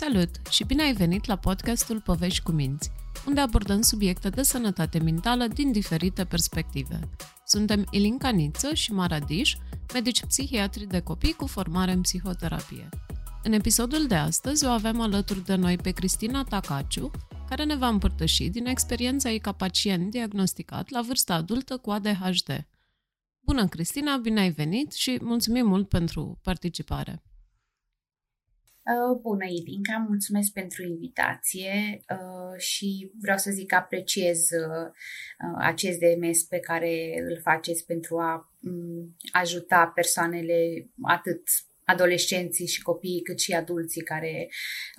Salut și bine ai venit la podcastul Povești cu Minți, unde abordăm subiecte de sănătate mentală din diferite perspective. Suntem Ilinca Niță și Mara Diș, medici psihiatri de copii cu formare în psihoterapie. În episodul de astăzi o avem alături de noi pe Cristina Tacaciu, care ne va împărtăși din experiența ei ca pacient diagnosticat la vârsta adultă cu ADHD. Bună, Cristina, bine ai venit și mulțumim mult pentru participare! Uh, bună, Ilinca, mulțumesc pentru invitație uh, și vreau să zic că apreciez uh, acest demers pe care îl faceți pentru a mm, ajuta persoanele atât adolescenții și copiii, cât și adulții care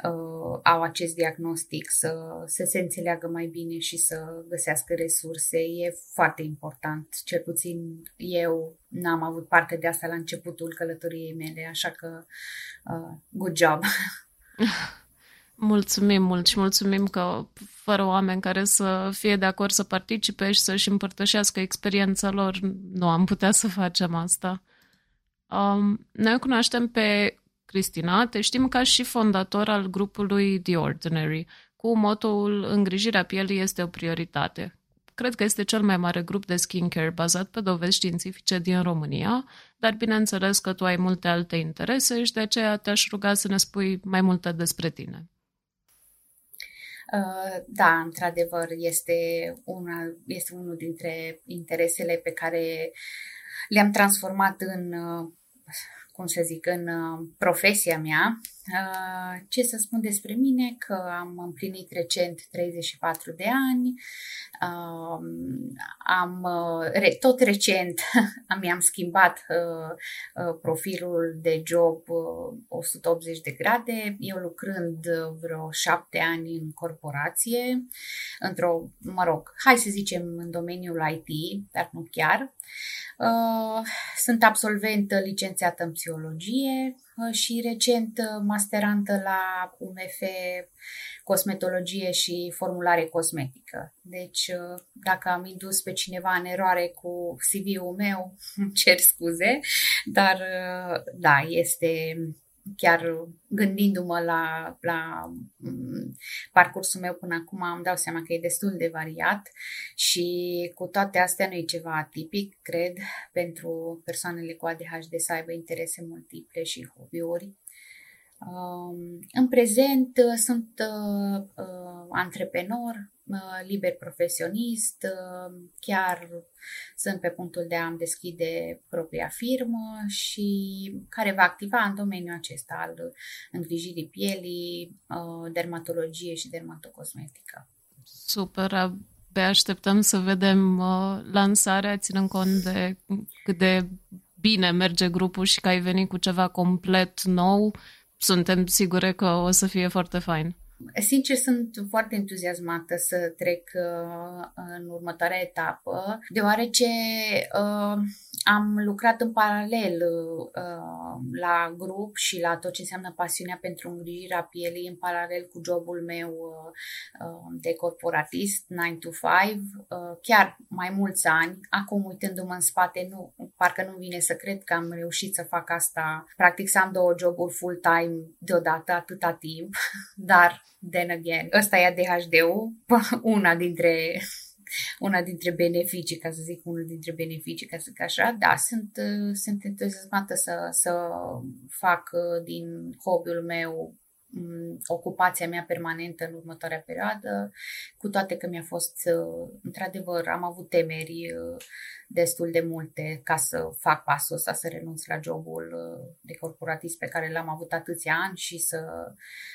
uh, au acest diagnostic să, să se înțeleagă mai bine și să găsească resurse. E foarte important. Cel puțin eu n-am avut parte de asta la începutul călătoriei mele, așa că uh, good job! Mulțumim mult și mulțumim că fără oameni care să fie de acord să participe și să-și împărtășească experiența lor, nu am putea să facem asta. Um, noi cunoaștem pe Cristina, te știm ca și fondator al grupului The Ordinary, cu motoul Îngrijirea pielii este o prioritate. Cred că este cel mai mare grup de skincare bazat pe dovezi științifice din România, dar bineînțeles că tu ai multe alte interese și de aceea te-aș ruga să ne spui mai multe despre tine. Uh, da, într-adevăr, este, una, este unul dintre interesele pe care le-am transformat în uh, cum să zic, în uh, profesia mea. Uh, ce să spun despre mine? Că am împlinit recent 34 de ani, um, am uh, tot recent mi-am schimbat profilul de job 180 de grade, eu lucrând vreo șapte ani în corporație, într-o, mă rog, hai să zicem în domeniul IT, dar nu chiar. Uh, sunt absolventă licențiată în psihologie uh, și recent uh, masterantă la UMF cosmetologie și formulare cosmetică. Deci, dacă am indus pe cineva în eroare cu CV-ul meu, cer scuze, dar da, este chiar gândindu-mă la, la mm, parcursul meu până acum, îmi dau seama că e destul de variat și cu toate astea nu e ceva atipic, cred, pentru persoanele cu ADHD să aibă interese multiple și hobby-uri. Um, în prezent sunt uh, uh, antreprenor, liber profesionist, chiar sunt pe punctul de a-mi deschide propria firmă și care va activa în domeniul acesta al îngrijirii pielii, dermatologie și dermatocosmetică. Super, abia așteptăm să vedem lansarea, ținând cont de cât de bine merge grupul și că ai venit cu ceva complet nou. Suntem sigure că o să fie foarte fain. Sincer, sunt foarte entuziasmată să trec uh, în următoarea etapă, deoarece uh, am lucrat în paralel uh, la grup și la tot ce înseamnă pasiunea pentru îngrijirea pielii, în paralel cu jobul meu uh, uh de corporatist, 9 to 5, uh, chiar mai mulți ani. Acum, uitându-mă în spate, nu, parcă nu vine să cred că am reușit să fac asta, practic să am două joburi full-time deodată atâta timp, dar then again, ăsta e ADHD-ul, una dintre una dintre beneficii, ca să zic unul dintre beneficii, ca să zic așa, da, sunt, sunt entuziasmată să, să fac din hobby-ul meu Mm, ocupația mea permanentă în următoarea perioadă, cu toate că mi-a fost, uh, într-adevăr, am avut temeri uh, destul de multe ca să fac pasul ăsta, să renunț la jobul uh, de corporatist pe care l-am avut atâția ani și să,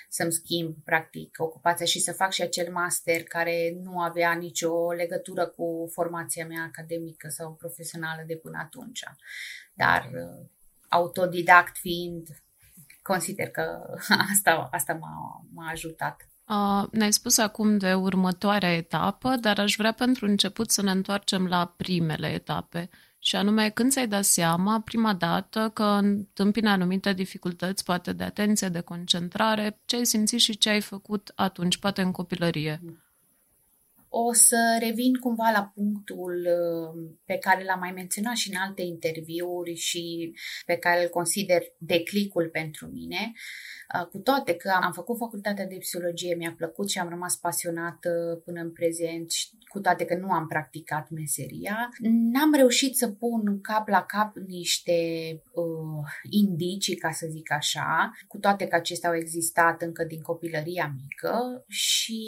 să-mi schimb, practic, ocupația și să fac și acel master care nu avea nicio legătură cu formația mea academică sau profesională de până atunci. Dar autodidact fiind, consider că asta, asta m-a, m-a ajutat. Uh, ne-ai spus acum de următoarea etapă, dar aș vrea pentru început să ne întoarcem la primele etape. Și anume, când ți-ai dat seama prima dată că întâmpine anumite dificultăți, poate de atenție, de concentrare, ce ai simțit și ce ai făcut atunci, poate în copilărie? O să revin cumva la punctul uh, pe care l-am mai menționat și în alte interviuri și pe care îl consider declicul pentru mine. Uh, cu toate că am făcut facultatea de psihologie, mi-a plăcut și am rămas pasionată până în prezent, cu toate că nu am practicat meseria, n-am reușit să pun cap la cap niște uh, indicii, ca să zic așa, cu toate că acestea au existat încă din copilăria mică și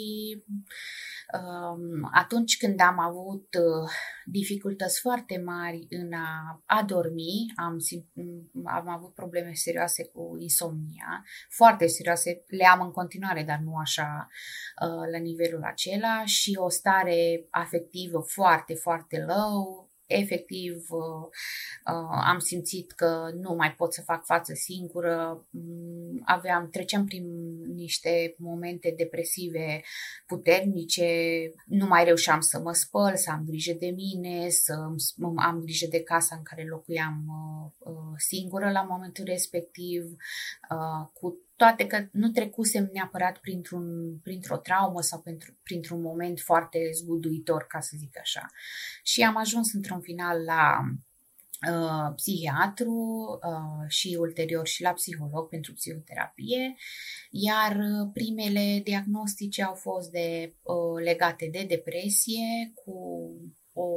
atunci când am avut uh, dificultăți foarte mari în a adormi, am, am avut probleme serioase cu insomnia, foarte serioase, le am în continuare, dar nu așa uh, la nivelul acela și o stare afectivă foarte, foarte low, efectiv uh, uh, am simțit că nu mai pot să fac față singură, mm, aveam, treceam prin niște momente depresive puternice, nu mai reușeam să mă spăl, să am grijă de mine, să am grijă de casa în care locuiam uh, singură la momentul respectiv, cu toate că nu trecusem neapărat printr-un, printr-o traumă sau pentru, printr-un moment foarte zguduitor, ca să zic așa. Și am ajuns într-un final la uh, psihiatru uh, și ulterior și la psiholog pentru psihoterapie, iar uh, primele diagnostice au fost de, uh, legate de depresie cu o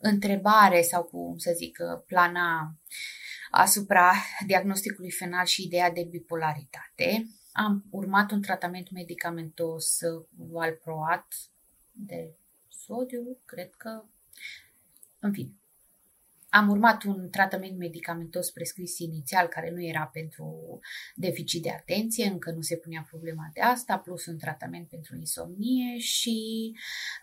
întrebare sau cu, să zic, uh, plana uh, asupra diagnosticului final și ideea de bipolaritate. Am urmat un tratament medicamentos valproat de sodiu, cred că, în fine, am urmat un tratament medicamentos prescris inițial, care nu era pentru deficit de atenție, încă nu se punea problema de asta, plus un tratament pentru insomnie și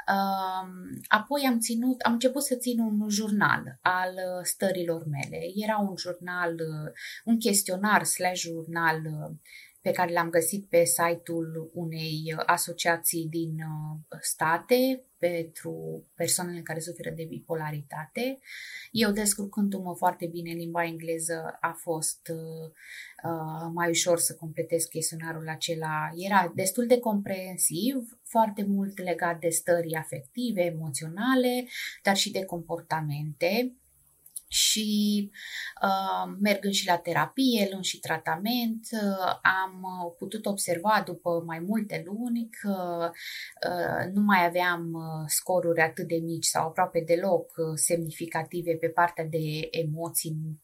uh, apoi am, ținut, am început să țin un jurnal al stărilor mele. Era un jurnal, un chestionar slash jurnal pe care l-am găsit pe site-ul unei asociații din uh, state pentru persoanele care suferă de bipolaritate. Eu, descurcându-mă foarte bine în limba engleză, a fost uh, uh, mai ușor să completez chestionarul acela. Era destul de comprensiv, foarte mult legat de stări afective, emoționale, dar și de comportamente și uh, mergând și la terapie, luând și tratament, uh, am uh, putut observa după mai multe luni că uh, nu mai aveam uh, scoruri atât de mici sau aproape deloc uh, semnificative pe partea de emoții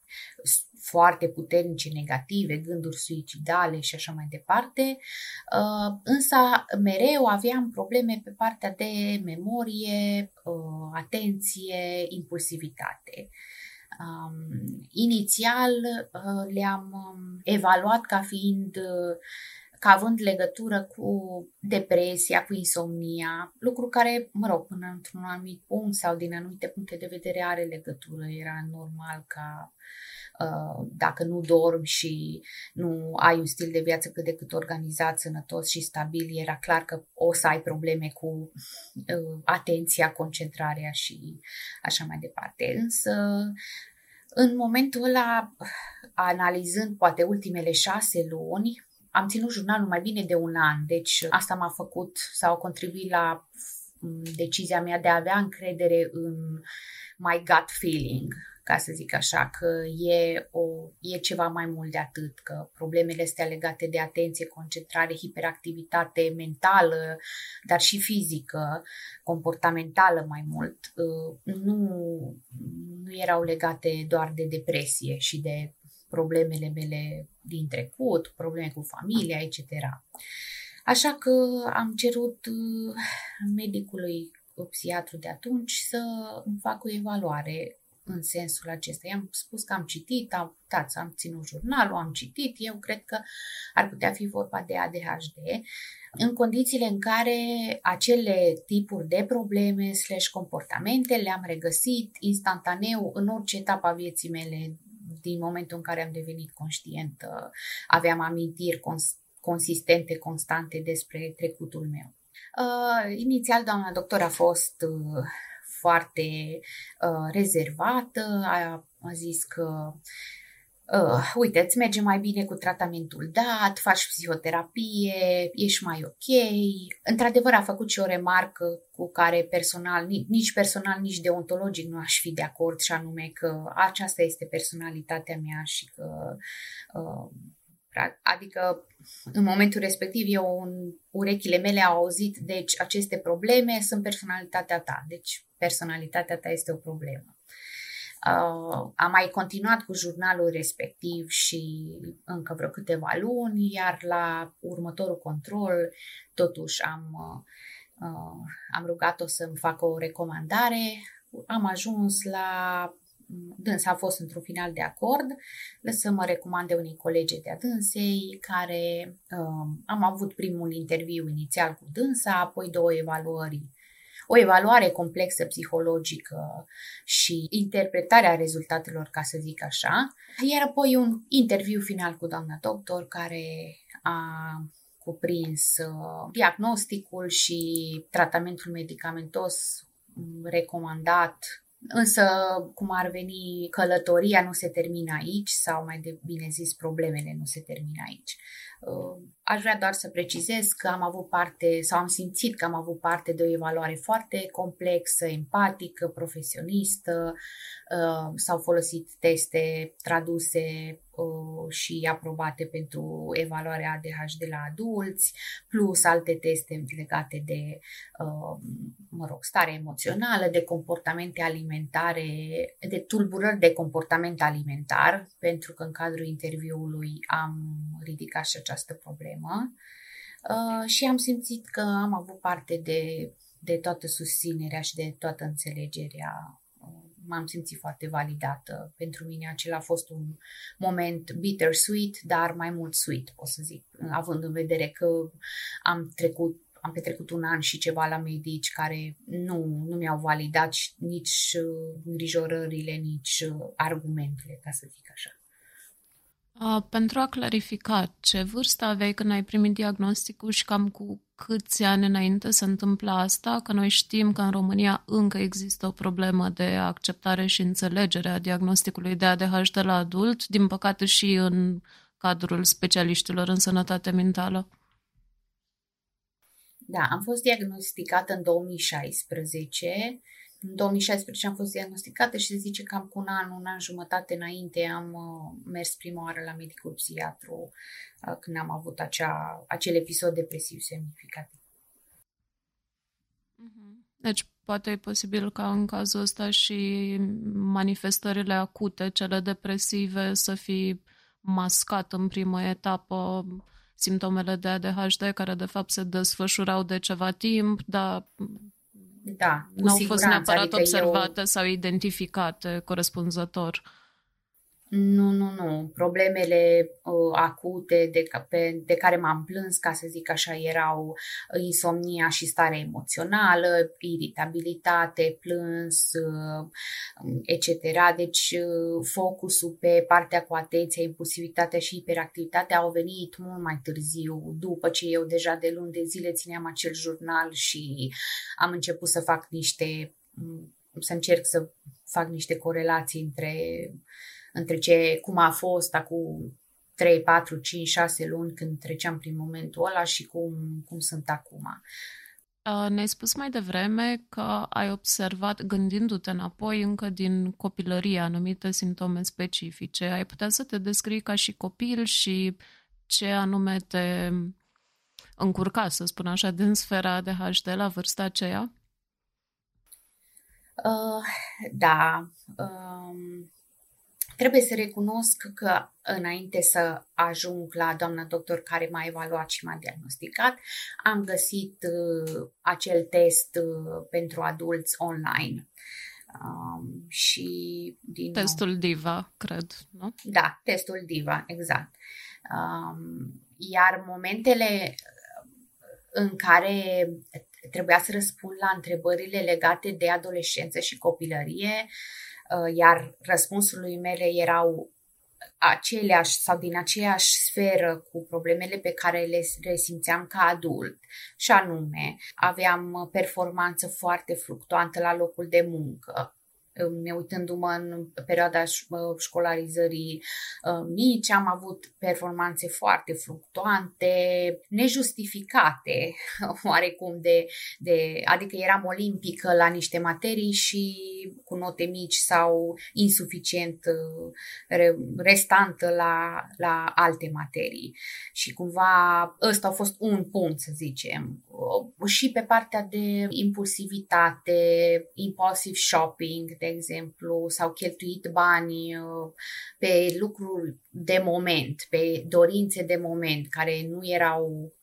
foarte puternice negative, gânduri suicidale și așa mai departe, însă mereu aveam probleme pe partea de memorie, atenție, impulsivitate. Um, inițial uh, le-am um, evaluat ca fiind uh, ca având legătură cu depresia, cu insomnia, lucru care, mă rog, până într-un anumit punct sau din anumite puncte de vedere are legătură. Era normal ca uh, dacă nu dormi și nu ai un stil de viață cât de cât organizat, sănătos și stabil, era clar că o să ai probleme cu uh, atenția, concentrarea și așa mai departe. Însă în momentul ăla, analizând poate ultimele șase luni, am ținut jurnalul mai bine de un an, deci asta m-a făcut sau a contribuit la mm, decizia mea de a avea încredere în my gut feeling, ca să zic așa, că e, o, e ceva mai mult de atât, că problemele astea legate de atenție, concentrare, hiperactivitate mentală, dar și fizică, comportamentală mai mult, uh, nu, nu erau legate doar de depresie și de problemele mele din trecut, probleme cu familia, etc. Așa că am cerut uh, medicului psihiatru de atunci să îmi facă o evaluare în sensul acesta. I-am spus că am citit, am putat să am ținut jurnalul, am citit, eu cred că ar putea fi vorba de ADHD, în condițiile în care acele tipuri de probleme slash comportamente le-am regăsit instantaneu în orice etapă a vieții mele din momentul în care am devenit conștientă, aveam amintiri cons- consistente, constante despre trecutul meu. Uh, inițial, doamna doctor a fost uh, foarte uh, rezervată, a, a zis că uh, uite, îți merge mai bine cu tratamentul dat, faci psihoterapie, ești mai ok. Într-adevăr, a făcut și o remarcă cu care personal, nici personal, nici deontologic nu aș fi de acord și anume că aceasta este personalitatea mea și că uh, Adică, în momentul respectiv, eu în urechile mele au auzit, deci aceste probleme sunt personalitatea ta. Deci, personalitatea ta este o problemă. Uh, am mai continuat cu jurnalul respectiv și încă vreo câteva luni, iar la următorul control, totuși am, uh, am rugat-o să-mi facă o recomandare. Am ajuns la dânsa a fost într-un final de acord, să mă recomande unei colege de-a dânsei, care um, am avut primul interviu inițial cu dânsa, apoi două evaluări o evaluare complexă psihologică și interpretarea rezultatelor, ca să zic așa, iar apoi un interviu final cu doamna doctor care a cuprins uh, diagnosticul și tratamentul medicamentos recomandat Însă, cum ar veni, călătoria nu se termină aici sau, mai de bine zis, problemele nu se termină aici. Uh, aș vrea doar să precizez că am avut parte sau am simțit că am avut parte de o evaluare foarte complexă, empatică, profesionistă. Uh, s-au folosit teste traduse uh, și aprobate pentru evaluarea ADHD la adulți, plus alte teste legate de, mă rog, stare emoțională, de comportamente alimentare, de tulburări de comportament alimentar, pentru că în cadrul interviului am ridicat și această problemă uh, și am simțit că am avut parte de, de toată susținerea și de toată înțelegerea. Uh, m-am simțit foarte validată. Pentru mine acela a fost un moment bittersweet, dar mai mult sweet, pot să zic, având în vedere că am trecut am petrecut un an și ceva la medici care nu, nu mi-au validat nici uh, îngrijorările, nici argumentele, ca să zic așa. Uh, pentru a clarifica, ce vârstă aveai când ai primit diagnosticul și cam cu câți ani înainte se întâmplă asta? Că noi știm că în România încă există o problemă de acceptare și înțelegere a diagnosticului de ADHD la adult, din păcate și în cadrul specialiștilor în sănătate mentală. Da, am fost diagnosticată în 2016 în 2016 am fost diagnosticată și se zice cam cu un an, un an jumătate înainte am uh, mers prima oară la medicul psihiatru uh, când am avut acea, acel episod depresiv semnificativ. Mhm. Deci poate e posibil ca în cazul ăsta și manifestările acute, cele depresive, să fi mascat în primă etapă simptomele de ADHD, care de fapt se desfășurau de ceva timp, dar da, nu au fost neapărat adică observate eu... sau identificate corespunzător. Nu, nu, nu. Problemele uh, acute de, pe, de care m-am plâns, ca să zic așa, erau insomnia și starea emoțională, iritabilitate, plâns, uh, etc. Deci uh, focusul pe partea cu atenția, impulsivitatea și hiperactivitatea au venit mult mai târziu, după ce eu deja de luni de zile țineam acel jurnal și am început să fac niște, să încerc să fac niște corelații între între ce, cum a fost acum 3, 4, 5, 6 luni când treceam prin momentul ăla și cum, cum sunt acum. Ne-ai spus mai devreme că ai observat, gândindu-te înapoi, încă din copilărie, anumite simptome specifice. Ai putea să te descrii ca și copil și ce anume te încurca, să spun așa, din sfera de HD la vârsta aceea? Uh, da. Um, Trebuie să recunosc că înainte să ajung la doamna doctor care m-a evaluat și m-a diagnosticat, am găsit uh, acel test uh, pentru adulți online. Um, și din Testul nou, DIVA, cred, nu? Da, testul DIVA, exact. Um, iar momentele în care trebuia să răspund la întrebările legate de adolescență și copilărie, uh, Uh, iar răspunsurile mele erau aceleași sau din aceeași sferă cu problemele pe care le resimțeam ca adult. Și anume, aveam performanță foarte fluctuantă la locul de muncă, ne uitându-mă în perioada școlarizării mici, am avut performanțe foarte fluctuante, nejustificate, oarecum de, de, adică eram olimpică la niște materii și cu note mici sau insuficient restantă la, la alte materii. Și cumva ăsta a fost un punct, să zicem. Și pe partea de impulsivitate, impulsive shopping, de exemplu, sau cheltuit bani uh, pe lucruri de moment, pe dorințe de moment, care nu erau,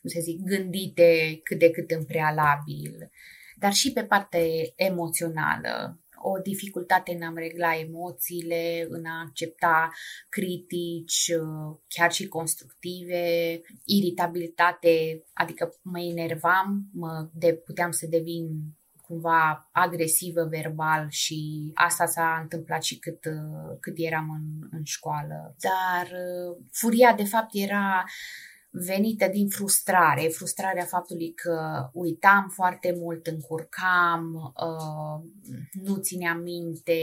cum să zic, gândite cât de cât în prealabil, dar și pe partea emoțională o dificultate în a-mi regla emoțiile, în a accepta critici, uh, chiar și constructive, iritabilitate, adică mă enervam, mă de, puteam să devin cumva agresivă verbal și asta s-a întâmplat și cât, uh, cât eram în, în școală. Dar uh, furia de fapt era venită din frustrare, frustrarea faptului că uitam foarte mult, încurcam, uh, nu țineam minte,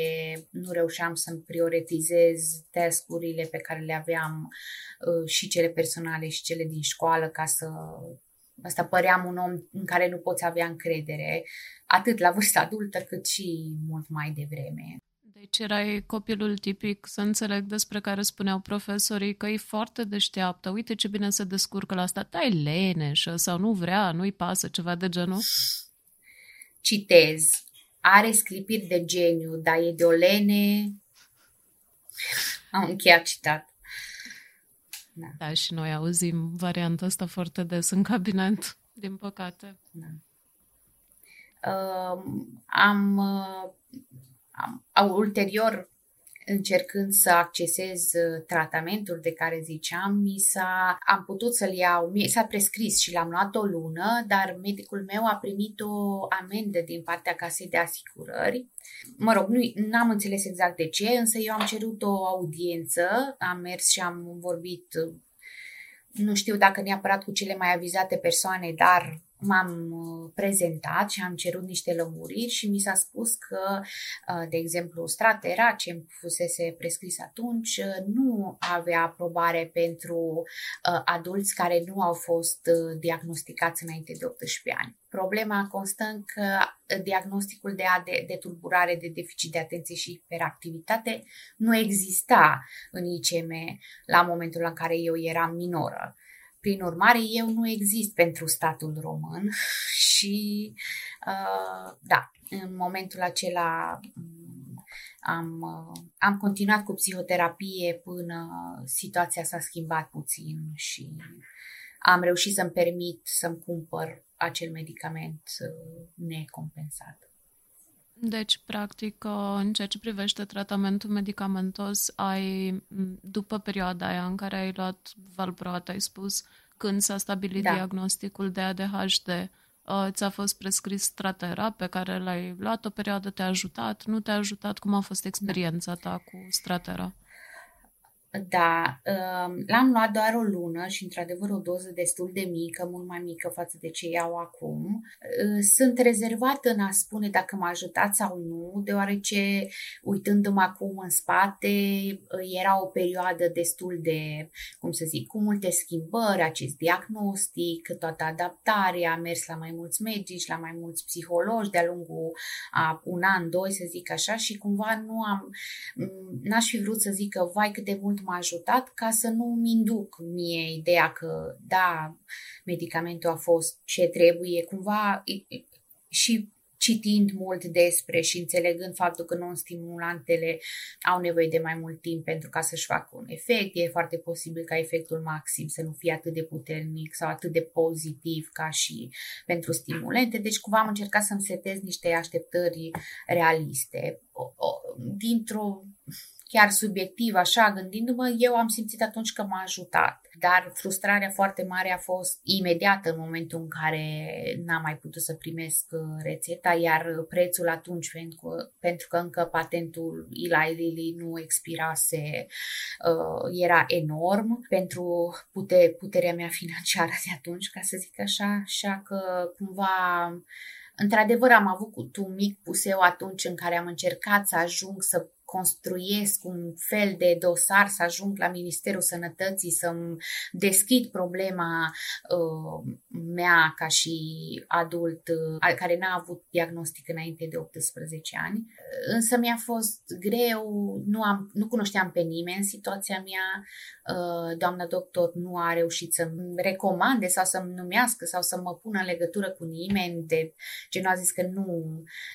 nu reușeam să-mi prioritizez tascurile pe care le aveam uh, și cele personale și cele din școală ca să Asta păream un om în care nu poți avea încredere, atât la vârsta adultă cât și mult mai devreme. Deci erai copilul tipic, să înțeleg, despre care spuneau profesorii că e foarte deșteaptă, uite ce bine se descurcă la asta, tai leneșă sau nu vrea, nu-i pasă, ceva de genul? Citez. Are sclipiri de geniu, dar e de o lene... Am încheiat citat. Da. da, și noi auzim varianta asta foarte des în cabinet, din păcate. Da. Uh, am uh, am, ulterior, încercând să accesez uh, tratamentul de care ziceam, mi s-a, am putut să-l iau, mi s-a prescris și l-am luat o lună, dar medicul meu a primit o amendă din partea casei de asigurări. Mă rog, nu am înțeles exact de ce, însă eu am cerut o audiență, am mers și am vorbit nu știu dacă neapărat cu cele mai avizate persoane, dar m-am uh, prezentat și am cerut niște lămuriri și mi s-a spus că, uh, de exemplu, Stratera, ce îmi fusese prescris atunci, uh, nu avea aprobare pentru adulți care nu au fost diagnosticați înainte de 18 ani. Problema constă în că diagnosticul de, AD, de tulburare de deficit de atenție și hiperactivitate nu exista în ICM la momentul în care eu eram minoră. Prin urmare, eu nu exist pentru statul român și, uh, da, în momentul acela mm, am, uh, am continuat cu psihoterapie până situația s-a schimbat puțin și am reușit să-mi permit să-mi cumpăr acel medicament uh, necompensat. Deci, practic, în ceea ce privește tratamentul medicamentos, ai, după perioada aia în care ai luat valproat, ai spus, când s-a stabilit da. diagnosticul de ADHD, ți-a fost prescris Stratera pe care l-ai luat o perioadă, te-a ajutat, nu te-a ajutat? Cum a fost experiența ta cu Stratera? Da, um, l-am luat doar o lună și într-adevăr o doză destul de mică, mult mai mică față de ce iau acum. Uh, sunt rezervată în a spune dacă m-a ajutat sau nu, deoarece uitându-mă acum în spate, uh, era o perioadă destul de, cum să zic, cu multe schimbări, acest diagnostic, toată adaptarea, am mers la mai mulți medici, la mai mulți psihologi de-a lungul a un an, doi, să zic așa, și cumva nu am, n-aș fi vrut să zic că vai cât de mult m-a ajutat ca să nu mi induc mie ideea că, da, medicamentul a fost ce trebuie, cumva și citind mult despre și înțelegând faptul că non-stimulantele au nevoie de mai mult timp pentru ca să-și facă un efect, e foarte posibil ca efectul maxim să nu fie atât de puternic sau atât de pozitiv ca și pentru stimulente, deci cumva am încercat să-mi setez niște așteptări realiste. Dintr-o chiar subiectiv, așa, gândindu-mă, eu am simțit atunci că m-a ajutat. Dar frustrarea foarte mare a fost imediată în momentul în care n-am mai putut să primesc uh, rețeta, iar prețul atunci, pentru, pentru că încă patentul Eli Lilly nu expirase, uh, era enorm pentru pute, puterea mea financiară de atunci, ca să zic așa, așa că cumva într-adevăr am avut un mic puseu atunci în care am încercat să ajung să construiesc un fel de dosar, să ajung la Ministerul Sănătății, să-mi deschid problema uh, mea ca și adult uh, care n-a avut diagnostic înainte de 18 ani. Însă mi-a fost greu, nu, am, nu cunoșteam pe nimeni în situația mea, uh, doamna doctor nu a reușit să-mi recomande sau să-mi numească sau să mă pună în legătură cu nimeni de genul a zis că nu,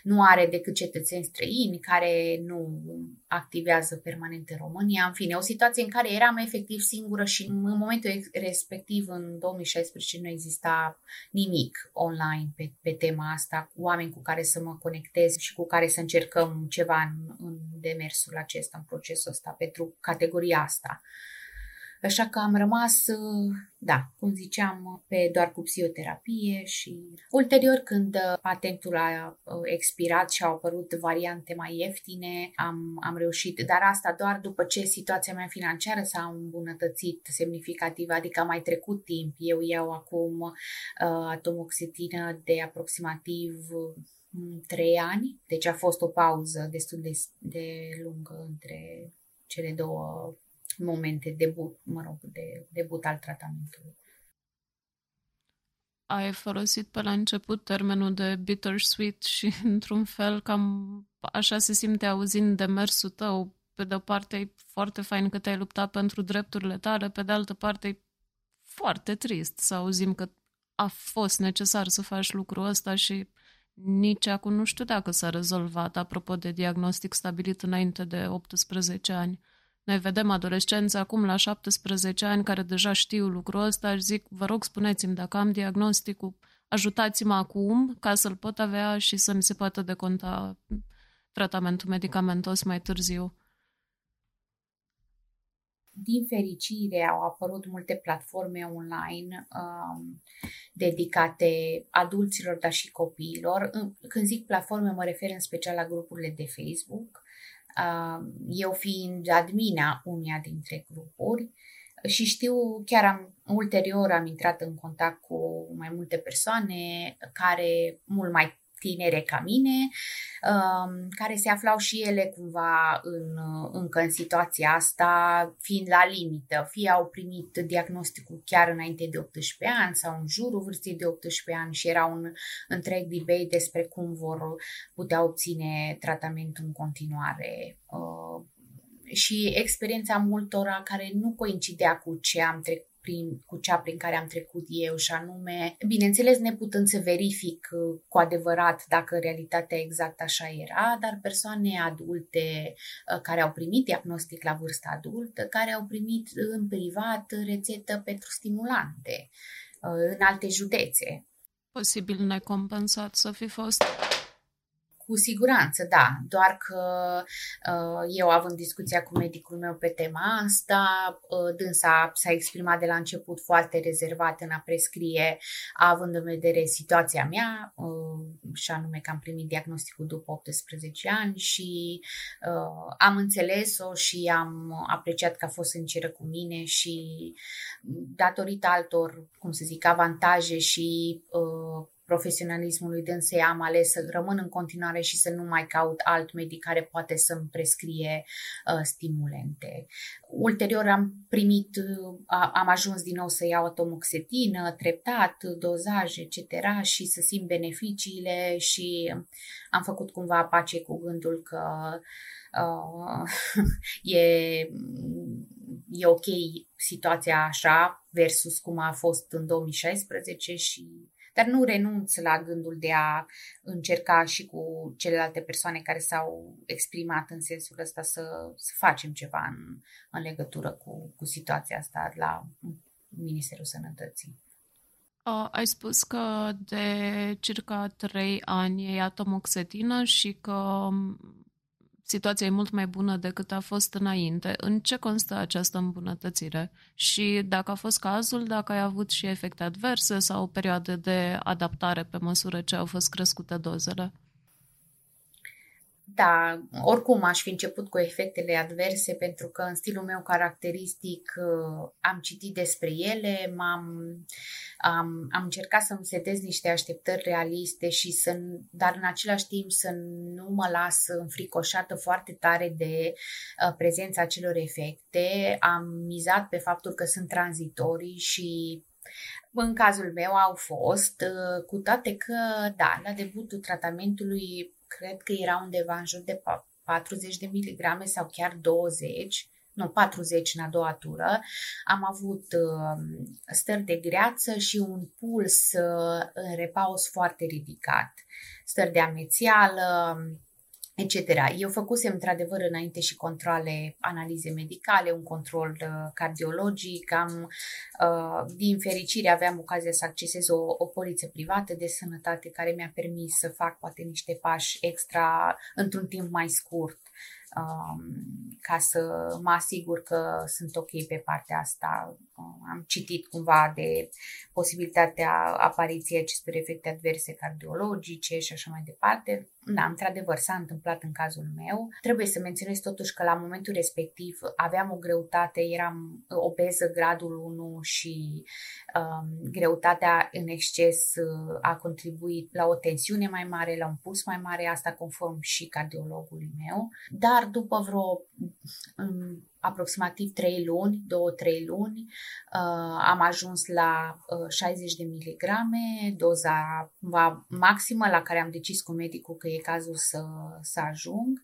nu are decât cetățeni străini care nu activează permanent în România. În fine, o situație în care eram efectiv singură și în momentul respectiv, în 2016, nu exista nimic online pe, pe tema asta, cu oameni cu care să mă conectez și cu care să încercăm ceva în, în demersul acesta, în procesul ăsta, pentru categoria asta. Așa că am rămas, uh, da, cum ziceam, pe doar cu psihoterapie și ulterior când uh, patentul a uh, expirat și au apărut variante mai ieftine, am, am reușit, dar asta doar după ce situația mea financiară s-a îmbunătățit semnificativ, adică a mai trecut timp. Eu iau acum uh, atomoxetină de aproximativ trei ani, deci a fost o pauză destul de, de lungă între cele două momente, debut, mă rog, de debut al tratamentului. Ai folosit pe la început termenul de bittersweet și, într-un fel, cam așa se simte auzind demersul tău. Pe de-o parte, e foarte fain că te-ai luptat pentru drepturile tale, pe de altă parte, e foarte trist să auzim că a fost necesar să faci lucrul ăsta și nici acum nu știu dacă s-a rezolvat, apropo de diagnostic stabilit înainte de 18 ani. Noi vedem adolescenți acum la 17 ani care deja știu lucrul ăsta și zic, vă rog, spuneți-mi dacă am diagnosticul, ajutați-mă acum ca să-l pot avea și să mi se poată deconta tratamentul medicamentos mai târziu. Din fericire au apărut multe platforme online um, dedicate adulților, dar și copiilor. Când zic platforme, mă refer în special la grupurile de Facebook eu fiind admina unia dintre grupuri și știu, chiar am, ulterior am intrat în contact cu mai multe persoane care mult mai tinere ca mine, um, care se aflau și ele cumva în, încă în situația asta, fiind la limită. Fie au primit diagnosticul chiar înainte de 18 ani sau în jurul vârstei de 18 ani și era un întreg debate despre cum vor putea obține tratamentul în continuare uh, și experiența multora care nu coincidea cu ce am trecut prin, cu cea prin care am trecut eu și anume, bineînțeles neputând să verific uh, cu adevărat dacă realitatea exact așa era, dar persoane adulte uh, care au primit diagnostic la vârstă adultă, care au primit în privat rețetă pentru stimulante uh, în alte județe. Posibil necompensat să fi fost. Cu siguranță, da, doar că uh, eu având discuția cu medicul meu pe tema asta, uh, dânsa s-a exprimat de la început foarte rezervat în a prescrie, având în vedere situația mea, uh, și anume că am primit diagnosticul după 18 ani și uh, am înțeles-o și am apreciat că a fost sinceră cu mine și datorită altor, cum să zic, avantaje și uh, profesionalismului dânsei am ales să rămân în continuare și să nu mai caut alt medic care poate să-mi prescrie uh, stimulente. Ulterior am primit, uh, am ajuns din nou să iau atomoxetină, treptat, dozaje, etc. și să simt beneficiile și am făcut cumva pace cu gândul că uh, e, e ok situația așa versus cum a fost în 2016 și dar nu renunț la gândul de a încerca și cu celelalte persoane care s-au exprimat în sensul ăsta să, să facem ceva în, în legătură cu, cu situația asta la Ministerul Sănătății. Uh, ai spus că de circa trei ani e atomoxetină și că situația e mult mai bună decât a fost înainte. În ce constă această îmbunătățire? Și dacă a fost cazul, dacă ai avut și efecte adverse sau o perioadă de adaptare pe măsură ce au fost crescute dozele? Da, oricum aș fi început cu efectele adverse pentru că în stilul meu caracteristic uh, am citit despre ele, m-am, am, am încercat să-mi setez niște așteptări realiste și să, dar în același timp să nu mă las înfricoșată foarte tare de uh, prezența acelor efecte. Am mizat pe faptul că sunt tranzitorii și în cazul meu au fost, uh, cu toate că, da, la debutul tratamentului cred că era undeva în jur de 40 de miligrame sau chiar 20, nu, 40 în a doua tură. Am avut uh, stări de greață și un puls uh, în repaus foarte ridicat, stări de amețială, etc. Eu făcusem într-adevăr înainte și controle, analize medicale, un control uh, cardiologic, am, uh, din fericire aveam ocazia să accesez o, o poliță privată de sănătate care mi-a permis să fac poate niște pași extra într-un timp mai scurt um, ca să mă asigur că sunt ok pe partea asta. Um, am citit cumva de posibilitatea apariției acestor efecte adverse cardiologice și așa mai departe. Da, într-adevăr, s-a întâmplat în cazul meu. Trebuie să menționez totuși că la momentul respectiv aveam o greutate, eram obeză gradul 1 și um, greutatea în exces uh, a contribuit la o tensiune mai mare, la un puls mai mare, asta conform și cardiologului meu. Dar după vreo um, aproximativ 3 luni, 2-3 luni, uh, am ajuns la uh, 60 de miligrame, doza cumva maximă la care am decis cu medicul că e cazul să, să ajung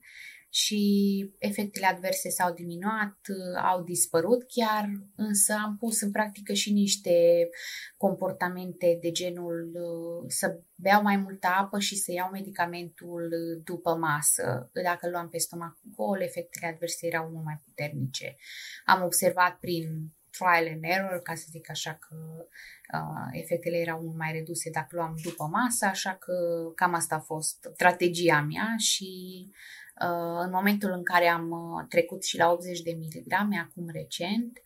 și efectele adverse s-au diminuat, au dispărut chiar, însă am pus în practică și niște comportamente de genul uh, să beau mai multă apă și să iau medicamentul după masă. Dacă luam pe stomac gol, efectele adverse erau mult mai puternice. Am observat prin trial and error, ca să zic așa că uh, efectele erau mult mai reduse dacă luam după masă, așa că cam asta a fost strategia mea și uh, în momentul în care am uh, trecut și la 80 de miligrame, acum recent,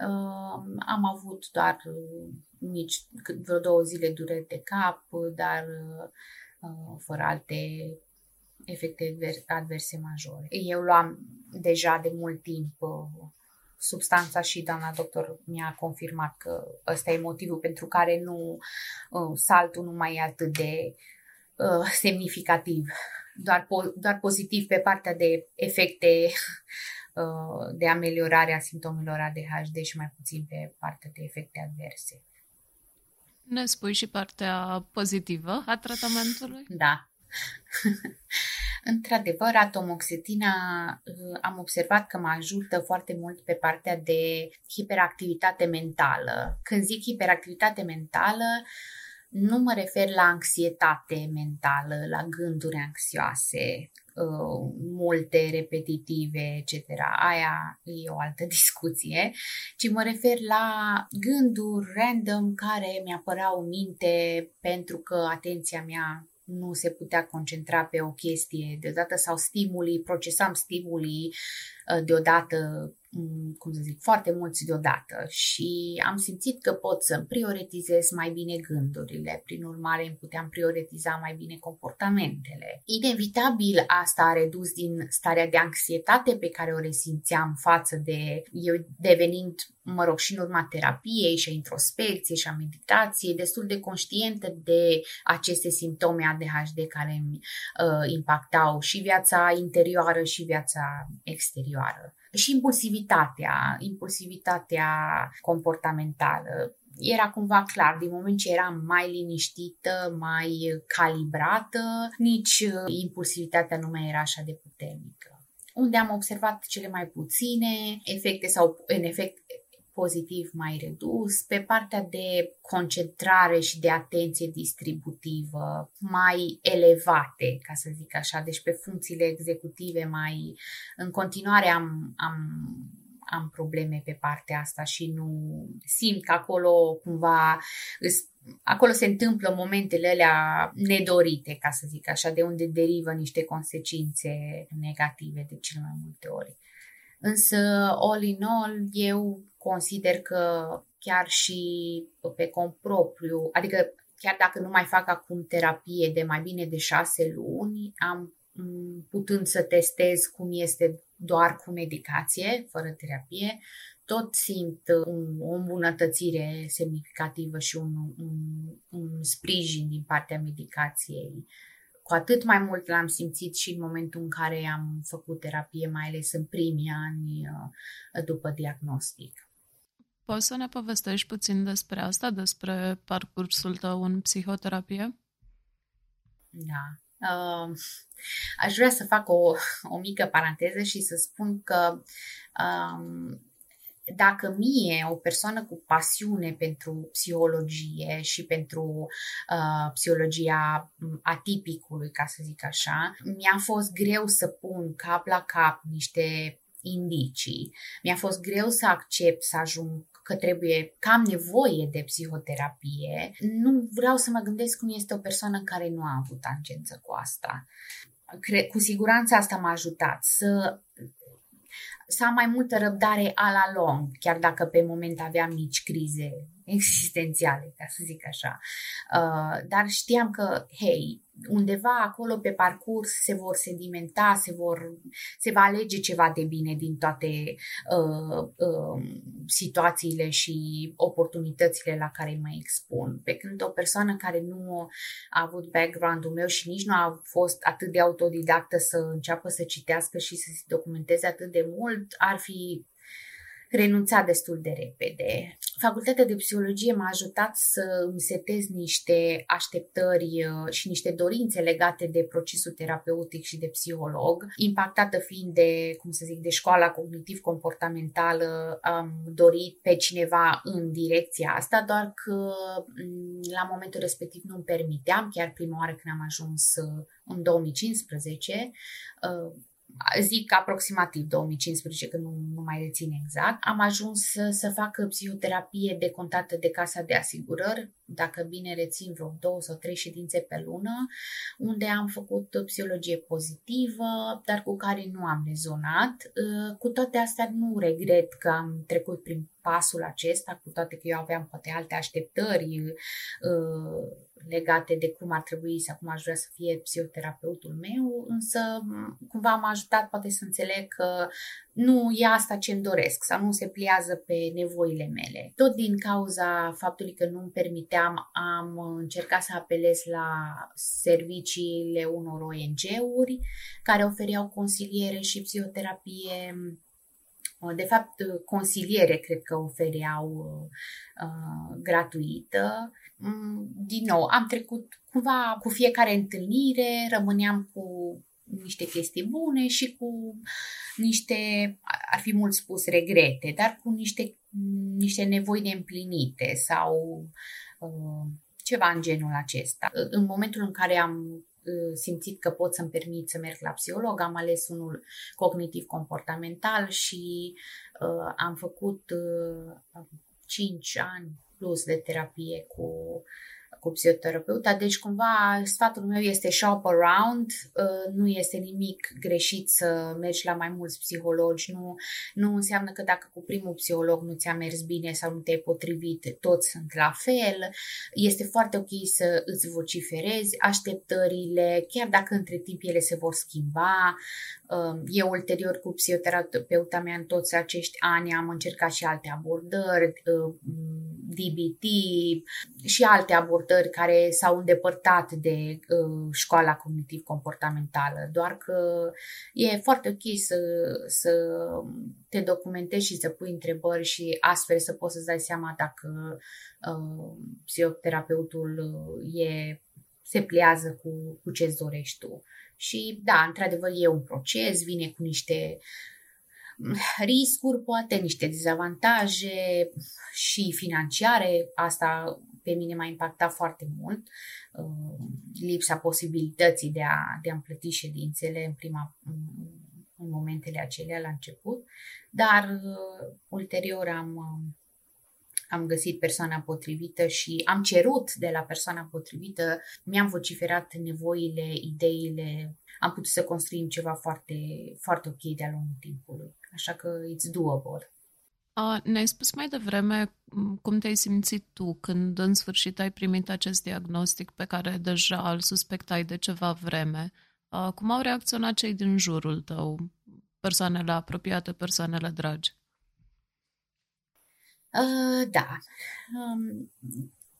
uh, am avut doar uh, mici, vreo două zile dureri de cap, dar uh, fără alte efecte adverse majore. Eu luam deja de mult timp uh, substanța și doamna doctor mi-a confirmat că ăsta e motivul pentru care nu uh, saltul nu mai e atât de uh, semnificativ, doar, po- doar pozitiv pe partea de efecte uh, de ameliorare a simptomelor ADHD și mai puțin pe partea de efecte adverse. Ne spui și partea pozitivă a tratamentului? Da. Într-adevăr, atomoxetina uh, am observat că mă ajută foarte mult pe partea de hiperactivitate mentală. Când zic hiperactivitate mentală, nu mă refer la anxietate mentală, la gânduri anxioase, uh, multe, repetitive, etc. Aia e o altă discuție, ci mă refer la gânduri random care mi-apăreau în minte pentru că atenția mea nu se putea concentra pe o chestie deodată sau stimulii, procesam stimulii uh, deodată, mm, cum să zic, foarte mulți deodată și am simțit că pot să prioritizez mai bine gândurile, prin urmare îmi puteam prioritiza mai bine comportamentele. Inevitabil asta a redus din starea de anxietate pe care o resimțeam față de eu devenind mă rog, și în urma terapiei și a introspecției și a meditației, destul de conștientă de aceste simptome ADHD care îmi uh, impactau și viața interioară și viața exterioară. Și impulsivitatea, impulsivitatea comportamentală. Era cumva clar, din moment ce eram mai liniștită, mai calibrată, nici uh, impulsivitatea nu mai era așa de puternică. Unde am observat cele mai puține efecte sau în efect pozitiv mai redus, pe partea de concentrare și de atenție distributivă mai elevate, ca să zic așa, deci pe funcțiile executive mai... În continuare am, am am probleme pe partea asta și nu simt că acolo cumva acolo se întâmplă momentele alea nedorite, ca să zic așa, de unde derivă niște consecințe negative de cel mai multe ori. Însă, all in all, eu consider că chiar și pe cont propriu, adică chiar dacă nu mai fac acum terapie de mai bine de șase luni, am putând să testez cum este doar cu medicație, fără terapie, tot simt o îmbunătățire semnificativă și un, un, un sprijin din partea medicației. Cu atât mai mult l-am simțit și în momentul în care am făcut terapie, mai ales în primii ani uh, după diagnostic. Poți să ne povestești puțin despre asta, despre parcursul tău în psihoterapie? Da. Uh, aș vrea să fac o, o mică paranteză și să spun că um, dacă mie, o persoană cu pasiune pentru psihologie și pentru uh, psihologia atipicului, ca să zic așa, mi-a fost greu să pun cap la cap niște indicii. Mi-a fost greu să accept să ajung că trebuie, că am nevoie de psihoterapie. Nu vreau să mă gândesc cum este o persoană care nu a avut tangență cu asta. Cre- cu siguranță asta m-a ajutat să să am mai multă răbdare a la long, chiar dacă pe moment aveam mici crize existențiale, ca să zic așa. Uh, dar știam că, hei, undeva acolo pe parcurs se vor sedimenta, se, vor, se va alege ceva de bine din toate uh, uh, situațiile și oportunitățile la care mă expun. Pe când o persoană care nu a avut background-ul meu și nici nu a fost atât de autodidactă să înceapă să citească și să se documenteze atât de mult, ar fi renunța destul de repede. Facultatea de psihologie m-a ajutat să îmi setez niște așteptări uh, și niște dorințe legate de procesul terapeutic și de psiholog. Impactată fiind de, cum să zic, de școala cognitiv-comportamentală, am dorit pe cineva în direcția asta, doar că mm, la momentul respectiv nu îmi permiteam, chiar prima oară când am ajuns uh, în 2015, zic aproximativ 2015, că nu, nu mai rețin exact, am ajuns să, să fac psihoterapie decontată de casa de asigurări, dacă bine rețin vreo două sau trei ședințe pe lună, unde am făcut psihologie pozitivă, dar cu care nu am rezonat. Cu toate astea nu regret că am trecut prin pasul acesta, cu toate că eu aveam poate alte așteptări uh, legate de cum ar trebui sau cum aș vrea să fie psihoterapeutul meu, însă cumva m-a ajutat poate să înțeleg că nu e asta ce îmi doresc sau nu se pliază pe nevoile mele. Tot din cauza faptului că nu îmi permiteam, am încercat să apelez la serviciile unor ONG-uri care ofereau consiliere și psihoterapie de fapt, consiliere cred că ofereau uh, gratuită. Mm, din nou, am trecut cumva cu fiecare întâlnire, rămâneam cu niște chestii bune și cu niște, ar fi mult spus, regrete, dar cu niște, niște nevoi neîmplinite sau uh, ceva în genul acesta. În momentul în care am Uh, simțit că pot să-mi permit să merg la psiholog, am ales unul cognitiv-comportamental și uh, am făcut uh, 5 ani plus de terapie cu cu psihoterapeuta, deci cumva sfatul meu este shop around, uh, nu este nimic greșit să mergi la mai mulți psihologi, nu, nu înseamnă că dacă cu primul psiholog nu ți-a mers bine sau nu te-ai potrivit, toți sunt la fel, este foarte ok să îți vociferezi așteptările, chiar dacă între timp ele se vor schimba, uh, eu ulterior cu psihoterapeuta mea în toți acești ani am încercat și alte abordări, uh, DBT și alte abordări abordări care s-au îndepărtat de uh, școala cognitiv-comportamentală, doar că e foarte ok să, să te documentezi și să pui întrebări și astfel să poți să-ți dai seama dacă uh, psihoterapeutul uh, e, se pliază cu, cu ce-ți dorești tu. Și da, într-adevăr e un proces, vine cu niște riscuri, poate niște dezavantaje și financiare. Asta pe mine m-a impactat foarte mult uh, lipsa posibilității de a, de a plăti ședințele în prima în momentele acelea la început, dar uh, ulterior am, uh, am găsit persoana potrivită și am cerut de la persoana potrivită, mi-am vociferat nevoile, ideile, am putut să construim ceva foarte, foarte ok de-a lungul timpului. Așa că it's doable. Uh, ne-ai spus mai devreme cum te-ai simțit tu când în sfârșit ai primit acest diagnostic pe care deja îl suspectai de ceva vreme. Uh, cum au reacționat cei din jurul tău, persoanele apropiate, persoanele dragi? Uh, da. Um,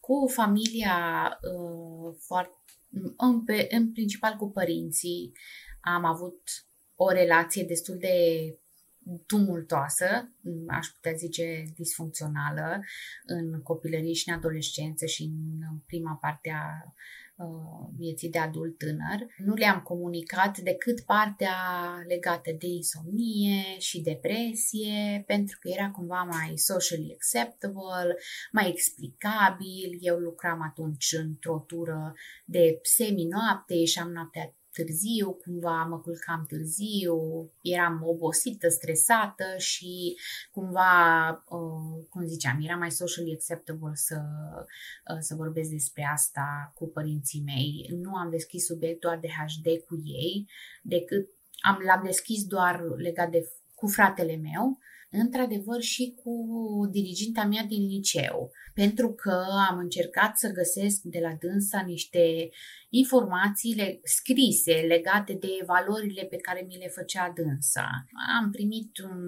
cu familia, uh, foarte, în, în principal cu părinții, am avut o relație destul de tumultoasă, aș putea zice disfuncțională, în copilărie și în adolescență și în prima parte a uh, vieții de adult tânăr. Nu le-am comunicat decât partea legată de insomnie și depresie, pentru că era cumva mai socially acceptable, mai explicabil. Eu lucram atunci într-o tură de semi-noapte, ieșeam noaptea târziu, cumva mă culcam târziu, eram obosită, stresată și cumva, uh, cum ziceam, era mai socially acceptable să, uh, să vorbesc despre asta cu părinții mei. Nu am deschis subiectul ADHD cu ei, decât am, l-am deschis doar legat de cu fratele meu, într-adevăr și cu diriginta mea din liceu, pentru că am încercat să găsesc de la dânsa niște informațiile scrise legate de valorile pe care mi le făcea dânsa. Am primit un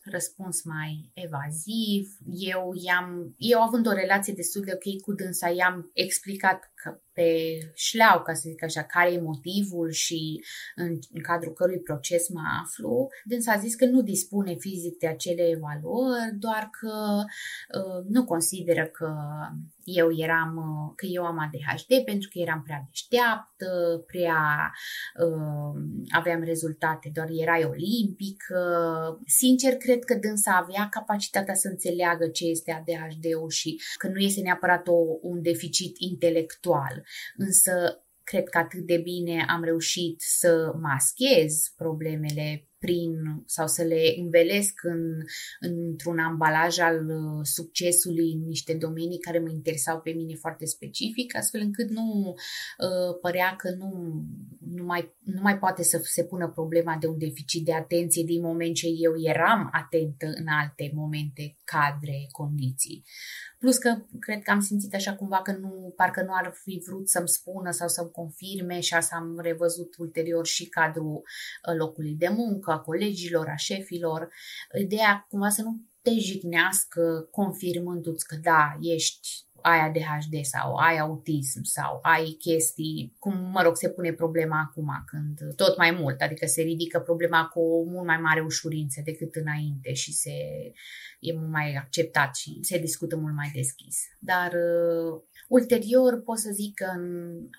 răspuns mai evaziv. Eu, i-am, eu având o relație destul de ok cu dânsa, i-am explicat că pe șleau, ca să zic așa, care e motivul și în, în cadrul cărui proces mă aflu. Dânsa a zis că nu dispune fizic de acele valori, doar că uh, nu consideră că eu eram, uh, că eu am ADHD pentru că eram prea deșteaptă, prea uh, aveam rezultate, doar erai olimpic. Uh, sincer, cred că dânsa avea capacitatea să înțeleagă ce este ADHD-ul și că nu este neapărat o, un deficit intelectual. Însă cred că atât de bine am reușit să maschez problemele prin sau să le învelesc în, într-un ambalaj al uh, succesului în niște domenii care mă interesau pe mine foarte specific, astfel încât nu uh, părea că nu, nu, mai, nu mai poate să se pună problema de un deficit de atenție din moment ce eu eram atentă în alte momente, cadre, condiții. Plus că cred că am simțit așa cumva că nu, parcă nu ar fi vrut să-mi spună sau să-mi confirme și asta am revăzut ulterior și cadrul uh, locului de muncă, a colegilor, a șefilor. Ideea cumva să nu te jignească confirmându-ți că da, ești ai ADHD sau ai autism sau ai chestii, cum, mă rog, se pune problema acum când tot mai mult, adică se ridică problema cu o mult mai mare ușurință decât înainte și se, e mult mai acceptat și se discută mult mai deschis. Dar uh, ulterior pot să zic că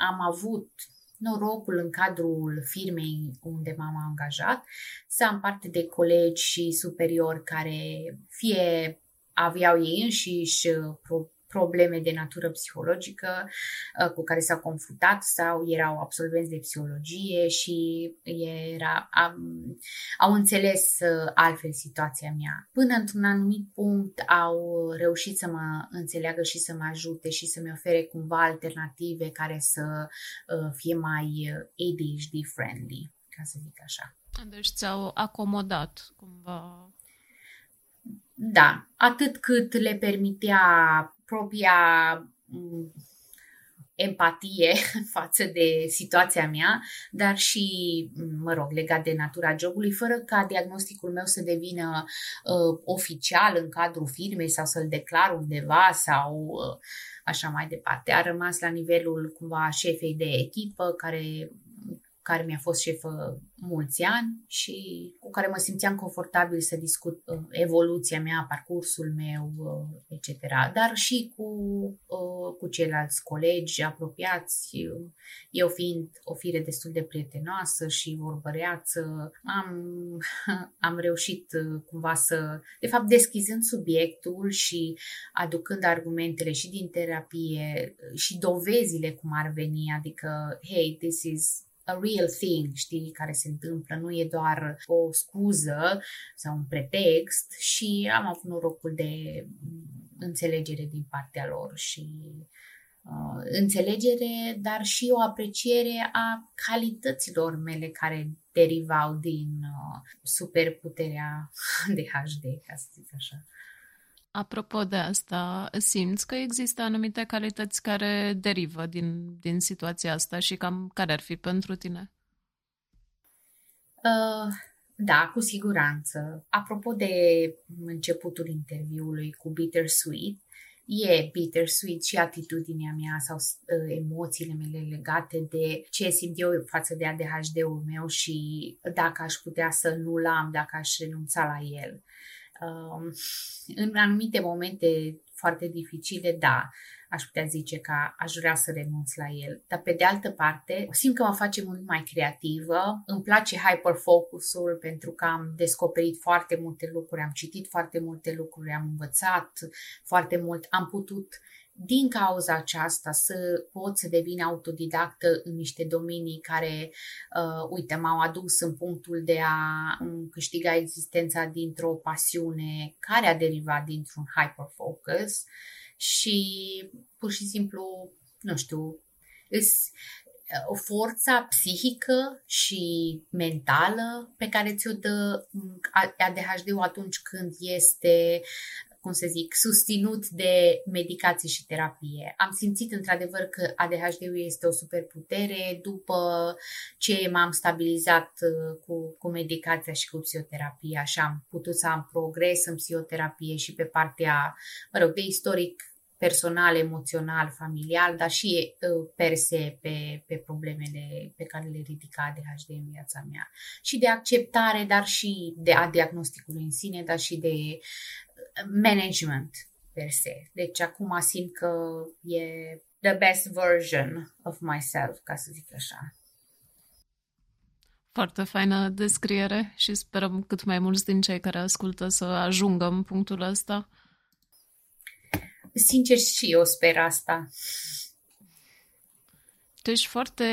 am avut norocul în cadrul firmei unde m-am angajat să am parte de colegi și superiori care fie aveau ei înșiși probleme de natură psihologică uh, cu care s-au confruntat sau erau absolvenți de psihologie și era, am, au înțeles uh, altfel situația mea. Până într-un anumit punct au reușit să mă înțeleagă și să mă ajute și să-mi ofere cumva alternative care să uh, fie mai ADHD friendly, ca să zic așa. Deci ți-au acomodat cumva da, atât cât le permitea propria mm, empatie față de situația mea, dar și, mm, mă rog, legat de natura jobului, fără ca diagnosticul meu să devină uh, oficial în cadrul firmei sau să-l declar undeva sau uh, așa mai departe. A rămas la nivelul cumva șefei de echipă care care mi-a fost șefă mulți ani și cu care mă simțeam confortabil să discut uh, evoluția mea, parcursul meu, uh, etc. Dar și cu, uh, cu ceilalți colegi apropiați, eu fiind o fire destul de prietenoasă și vorbăreață, am, am reușit uh, cumva să, de fapt, deschizând subiectul și aducând argumentele și din terapie și dovezile cum ar veni, adică, hey, this is a real thing, știi, care se întâmplă, nu e doar o scuză sau un pretext și am avut norocul de înțelegere din partea lor și uh, înțelegere, dar și o apreciere a calităților mele care derivau din uh, superputerea de HD, ca să zic așa. Apropo de asta, simți că există anumite calități care derivă din, din situația asta și cam care ar fi pentru tine? Uh, da, cu siguranță. Apropo de începutul interviului cu Bittersweet, e bittersweet și atitudinea mea sau uh, emoțiile mele legate de ce simt eu față de ADHD-ul meu și dacă aș putea să nu-l am, dacă aș renunța la el. Uh, în anumite momente foarte dificile, da, aș putea zice că aș vrea să renunț la el. Dar pe de altă parte, simt că mă face mult mai creativă. Îmi place hyperfocusul pentru că am descoperit foarte multe lucruri, am citit foarte multe lucruri, am învățat foarte mult, am putut din cauza aceasta să pot să devin autodidactă în niște domenii care, uh, uite, m-au adus în punctul de a câștiga existența dintr-o pasiune care a derivat dintr-un hyperfocus și pur și simplu, nu știu, îs, o forța psihică și mentală pe care ți-o dă ADHD-ul atunci când este cum să zic, susținut de medicație și terapie. Am simțit într-adevăr că ADHD-ul este o superputere după ce m-am stabilizat uh, cu, cu medicația și cu psihoterapia și am putut să am progres în psihoterapie și pe partea, mă rog, de istoric personal, emoțional, familial, dar și uh, per se pe, pe problemele pe care le ridica ADHD în viața mea. Și de acceptare, dar și de a diagnosticului în sine, dar și de uh, management per se. Deci acum simt că e the best version of myself, ca să zic așa. Foarte faină descriere și sperăm cât mai mulți din cei care ascultă să ajungă în punctul ăsta. Sincer și eu sper asta. Tu ești foarte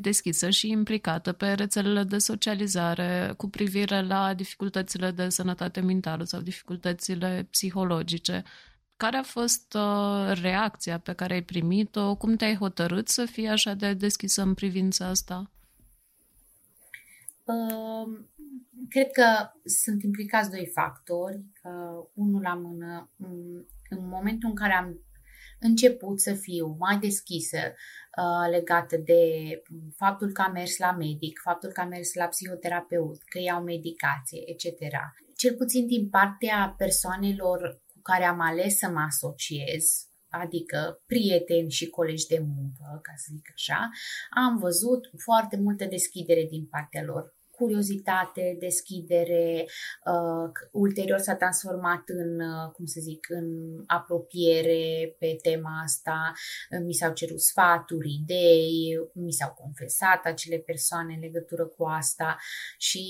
deschisă și implicată pe rețelele de socializare cu privire la dificultățile de sănătate mentală sau dificultățile psihologice. Care a fost uh, reacția pe care ai primit-o? Cum te-ai hotărât să fii așa de deschisă în privința asta? Uh, cred că sunt implicați doi factori. Uh, unul la mână, um, în momentul în care am început să fiu mai deschisă uh, legată de faptul că am mers la medic, faptul că am mers la psihoterapeut, că iau medicație, etc. Cel puțin din partea persoanelor cu care am ales să mă asociez, adică prieteni și colegi de muncă, ca să zic așa, am văzut foarte multă deschidere din partea lor curiozitate, deschidere, uh, ulterior s-a transformat în, uh, cum să zic, în apropiere pe tema asta, uh, mi s-au cerut sfaturi, idei, mi s-au confesat acele persoane în legătură cu asta și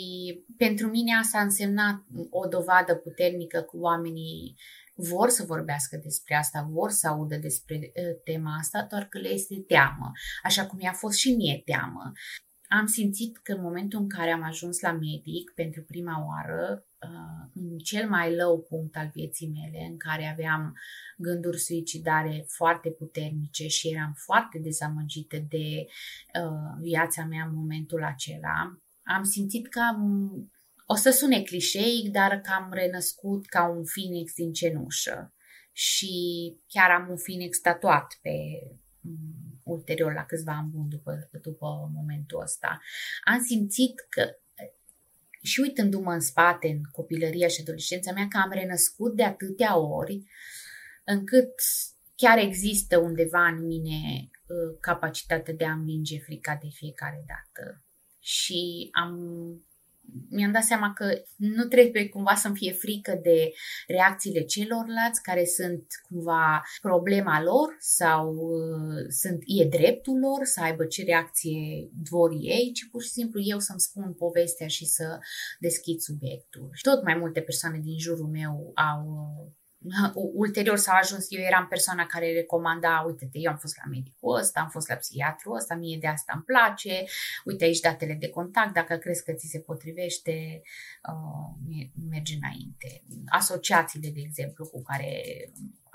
pentru mine asta a însemnat o dovadă puternică cu oamenii vor să vorbească despre asta, vor să audă despre uh, tema asta, doar că le este teamă, așa cum i-a fost și mie teamă am simțit că în momentul în care am ajuns la medic pentru prima oară, uh, în cel mai low punct al vieții mele, în care aveam gânduri suicidare foarte puternice și eram foarte dezamăgită de uh, viața mea în momentul acela, am simțit că am, o să sune clișeic, dar că am renăscut ca un phoenix din cenușă. Și chiar am un phoenix tatuat pe ulterior, la câțiva ani buni după, după momentul ăsta, am simțit că și uitându-mă în spate, în copilăria și adolescența mea, că am renăscut de atâtea ori, încât chiar există undeva în mine uh, capacitatea de a învinge frica de fiecare dată. Și am mi-am dat seama că nu trebuie cumva să-mi fie frică de reacțiile celorlalți care sunt cumva problema lor sau uh, sunt, e dreptul lor să aibă ce reacție vor ei, ci pur și simplu eu să-mi spun povestea și să deschid subiectul. Și tot mai multe persoane din jurul meu au uh, ulterior s-a ajuns, eu eram persoana care recomanda, uite-te, eu am fost la medicul ăsta, am fost la psihiatru ăsta, mie de asta îmi place, uite aici datele de contact, dacă crezi că ți se potrivește, uh, merge înainte. Asociațiile, de exemplu, cu care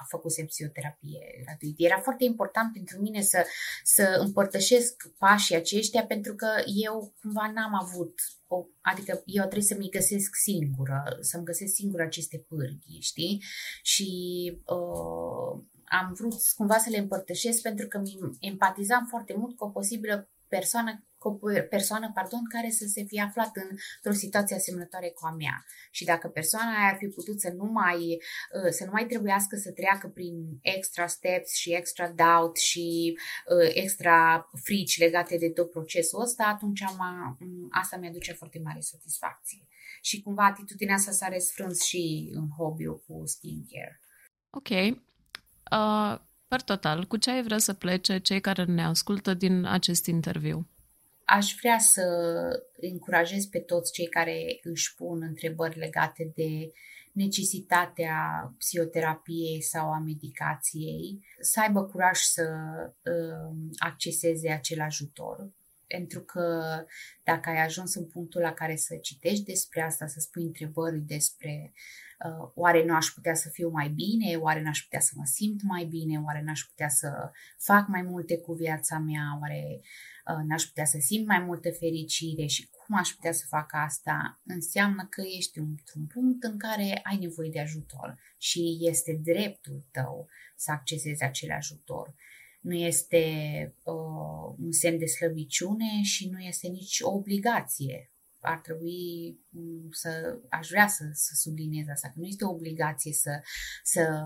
a făcut psihoterapie gratuită. Era foarte important pentru mine să, să împărtășesc pașii aceștia pentru că eu cumva n-am avut, o, adică eu trebuie să-mi găsesc singură, să-mi găsesc singură aceste pârghii, știi? Și uh, am vrut cumva să le împărtășesc pentru că mi empatizam foarte mult cu o posibilă persoană cu o persoană, pardon, care să se fie aflat într-o situație asemănătoare cu a mea. Și dacă persoana aia ar fi putut să nu mai, uh, să nu mai trebuiască să treacă prin extra steps și extra doubt și uh, extra frici legate de tot procesul ăsta, atunci am, asta mi-aduce foarte mare satisfacție. Și cumva atitudinea asta s-a răsfrâns și în hobby-ul cu skincare. Ok. Uh, per total, cu ce ai vrea să plece cei care ne ascultă din acest interviu? Aș vrea să încurajez pe toți cei care își pun întrebări legate de necesitatea psihoterapiei sau a medicației, să aibă curaj să uh, acceseze acel ajutor. Pentru că dacă ai ajuns în punctul la care să citești despre asta, să spui întrebări despre uh, oare nu aș putea să fiu mai bine, oare nu aș putea să mă simt mai bine, oare nu aș putea să fac mai multe cu viața mea, oare Uh, n-aș putea să simt mai multă fericire și cum aș putea să fac asta, înseamnă că ești într-un punct în care ai nevoie de ajutor și este dreptul tău să accesezi acel ajutor. Nu este uh, un semn de slăbiciune și nu este nici o obligație. Ar trebui um, să, aș vrea să, să subliniez asta, că nu este o obligație să, să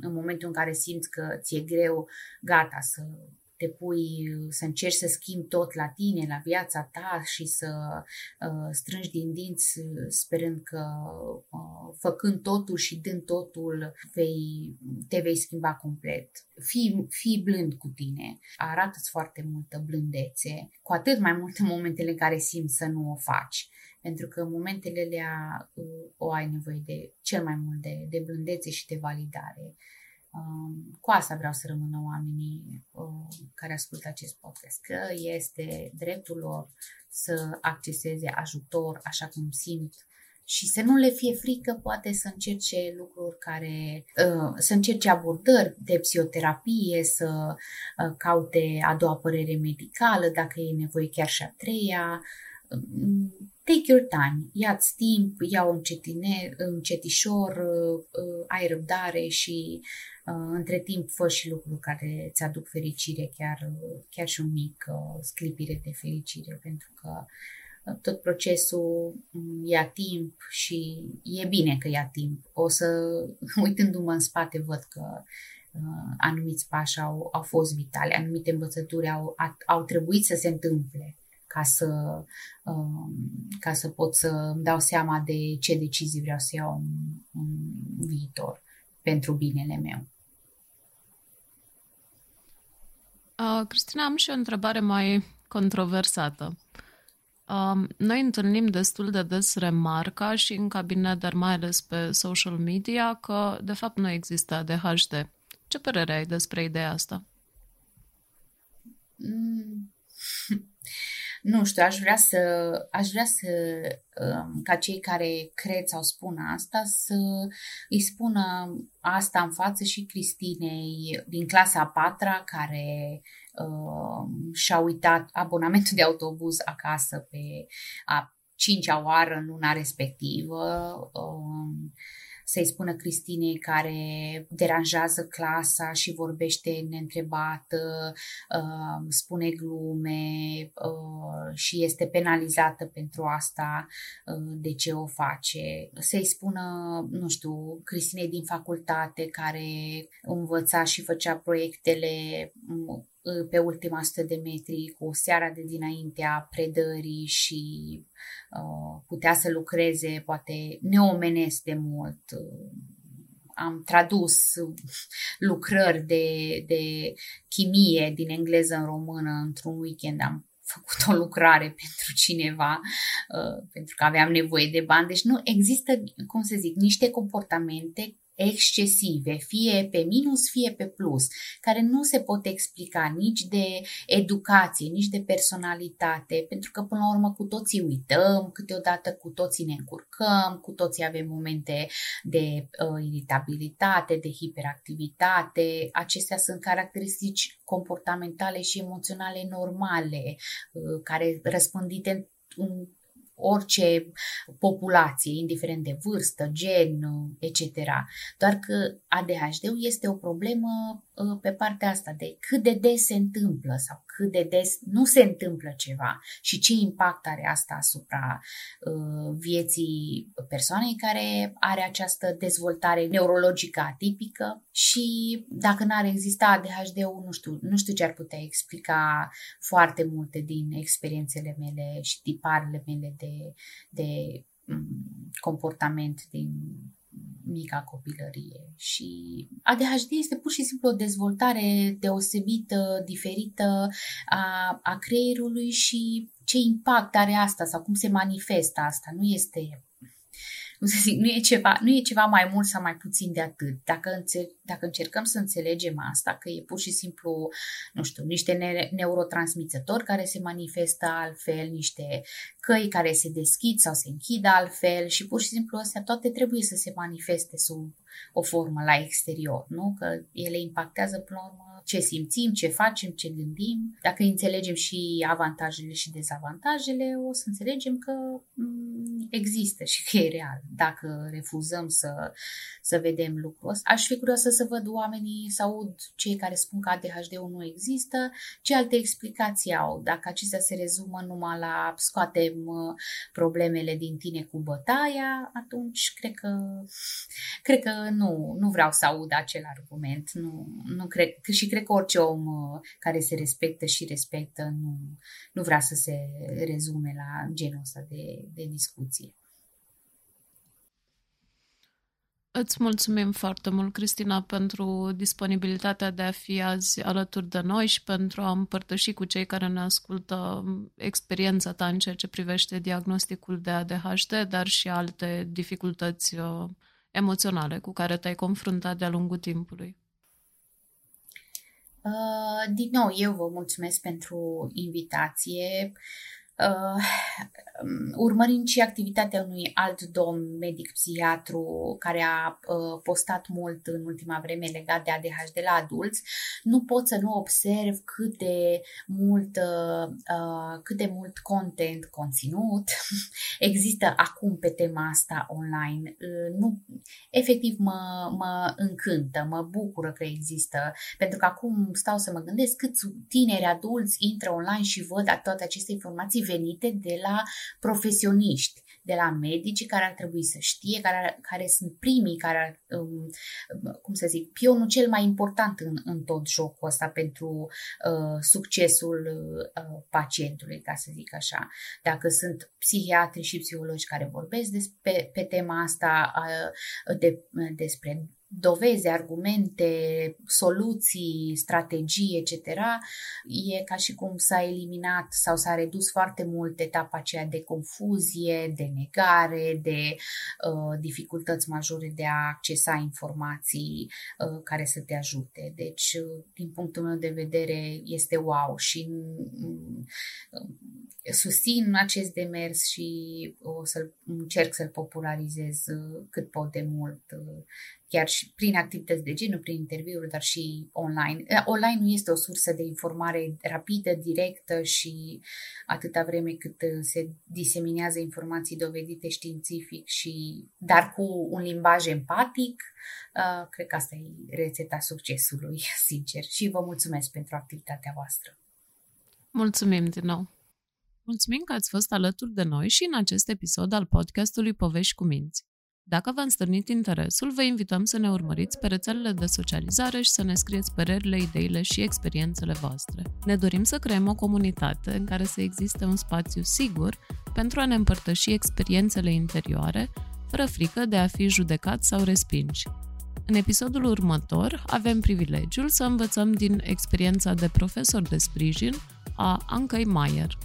în momentul în care simți că ți-e greu, gata, să te pui, să încerci să schimbi tot la tine, la viața ta și să uh, strângi din dinți sperând că uh, făcând totul și dând totul vei, te vei schimba complet. Fii, fii blând cu tine, arată-ți foarte multă blândețe, cu atât mai multe momentele în care simți să nu o faci pentru că în momentele alea uh, o ai nevoie de cel mai mult de, de blândețe și de validare. Um, cu asta vreau să rămână oamenii uh, care ascultă acest podcast, că este dreptul lor să acceseze ajutor așa cum simt și să nu le fie frică, poate să încerce lucruri care, uh, să încerce abordări de psihoterapie, să uh, caute a doua părere medicală, dacă e nevoie chiar și a treia. Um, take your time, ia-ți timp, ia-o încetine, încetișor, ai răbdare și Uh, între timp fă și lucruri care îți aduc fericire, chiar, chiar și un mic uh, sclipire de fericire, pentru că uh, tot procesul mm, ia timp și e bine că ia timp. O să, uitându-mă în spate, văd că uh, anumiți pași au, au fost vitale, anumite învățături au, au trebuit să se întâmple ca să, uh, ca să pot să îmi dau seama de ce decizii vreau să iau în, în viitor pentru binele meu. Uh, Cristina, am și o întrebare mai controversată. Uh, noi întâlnim destul de des remarca și în cabinet, dar mai ales pe social media, că de fapt nu există ADHD. Ce părere ai despre ideea asta? Mm. nu știu, aș vrea să, aș vrea să um, ca cei care cred sau spun asta să îi spună asta în față și Cristinei din clasa a patra care uh, și-a uitat abonamentul de autobuz acasă pe a cincea oară în luna respectivă. Uh, să-i spună Cristinei care deranjează clasa și vorbește neîntrebată, uh, spune glume uh, și este penalizată pentru asta, uh, de ce o face. Să-i spună, nu știu, Cristinei din facultate care învăța și făcea proiectele pe ultima 100 de metri cu seara de dinaintea predării și uh, putea să lucreze poate neomenesc de mult. Uh, am tradus lucrări de, de chimie din engleză în română într-un weekend. Am făcut o lucrare pentru cineva, uh, pentru că aveam nevoie de bani. Deci nu există, cum să zic, niște comportamente excesive, fie pe minus, fie pe plus, care nu se pot explica nici de educație, nici de personalitate, pentru că până la urmă cu toții uităm, câteodată cu toții ne încurcăm, cu toții avem momente de uh, iritabilitate, de hiperactivitate. Acestea sunt caracteristici comportamentale și emoționale normale, uh, care răspândite în orice populație, indiferent de vârstă, gen, etc. Doar că ADHD-ul este o problemă uh, pe partea asta de cât de des se întâmplă sau cât de des nu se întâmplă ceva și ce impact are asta asupra uh, vieții persoanei care are această dezvoltare neurologică atipică și dacă n-ar exista ADHD-ul, nu știu, nu știu ce ar putea explica foarte multe din experiențele mele și tiparele mele de, de mm, comportament din mica copilărie. Și ADHD este pur și simplu o dezvoltare deosebită, diferită a, a creierului și ce impact are asta sau cum se manifestă asta. Nu este cum să zic, nu e, ceva, nu e ceva mai mult sau mai puțin de atât. Dacă, înțe- dacă încercăm să înțelegem asta, că e pur și simplu, nu știu, niște ne- neurotransmițători care se manifestă altfel, niște căi care se deschid sau se închid altfel și pur și simplu astea toate trebuie să se manifeste sub o formă la exterior, nu? Că ele impactează până la urmă ce simțim, ce facem, ce gândim. Dacă înțelegem și avantajele și dezavantajele, o să înțelegem că mm, există și că e real. Dacă refuzăm să, să vedem lucrul ăsta, aș fi curioasă să văd oamenii, să aud cei care spun că ADHD-ul nu există, ce alte explicații au. Dacă acestea se rezumă numai la scoatem uh, problemele din tine cu bătaia, atunci cred că, cred că nu, nu vreau să aud acel argument. Nu, nu cred, și cred că orice om uh, care se respectă și respectă nu, nu vrea să se rezume la genul ăsta de, de discuție. Îți mulțumim foarte mult, Cristina, pentru disponibilitatea de a fi azi alături de noi și pentru a împărtăși cu cei care ne ascultă experiența ta în ceea ce privește diagnosticul de ADHD, dar și alte dificultăți uh, emoționale cu care te-ai confruntat de-a lungul timpului. Uh, din nou, eu vă mulțumesc pentru invitație. Uh, Um, urmărind și activitatea unui alt domn medic-psihiatru care a uh, postat mult în ultima vreme legat de ADHD la adulți, nu pot să nu observ cât de mult, uh, uh, cât de mult content, conținut există acum pe tema asta online. Nu, efectiv mă, mă încântă, mă bucură că există, pentru că acum stau să mă gândesc câți tineri adulți intră online și văd toate aceste informații venite de la profesioniști, de la medici care ar trebui să știe, care, care sunt primii, care ar, um, cum să zic, pionul cel mai important în, în tot jocul ăsta pentru uh, succesul uh, pacientului, ca să zic așa. Dacă sunt psihiatri și psihologi care vorbesc despre, pe tema asta uh, de, despre dovezi, argumente, soluții, strategii, etc., e ca și cum s-a eliminat sau s-a redus foarte mult etapa aceea de confuzie, de negare, de uh, dificultăți majore de a accesa informații uh, care să te ajute. Deci, uh, din punctul meu de vedere, este wow și uh, susțin acest demers și o să încerc să-l popularizez uh, cât pot de mult uh, chiar și prin activități de genul, prin interviuri, dar și online. Eh, online nu este o sursă de informare rapidă, directă și atâta vreme cât eh, se diseminează informații dovedite științific și dar cu un limbaj empatic, eh, cred că asta e rețeta succesului, sincer. Și vă mulțumesc pentru activitatea voastră. Mulțumim din nou! Mulțumim că ați fost alături de noi și în acest episod al podcastului Povești cu Minți. Dacă v-am stârnit interesul, vă invităm să ne urmăriți pe rețelele de socializare și să ne scrieți părerile, ideile și experiențele voastre. Ne dorim să creăm o comunitate în care să existe un spațiu sigur pentru a ne împărtăși experiențele interioare, fără frică de a fi judecat sau respinși. În episodul următor avem privilegiul să învățăm din experiența de profesor de sprijin a Ancăi Mayer.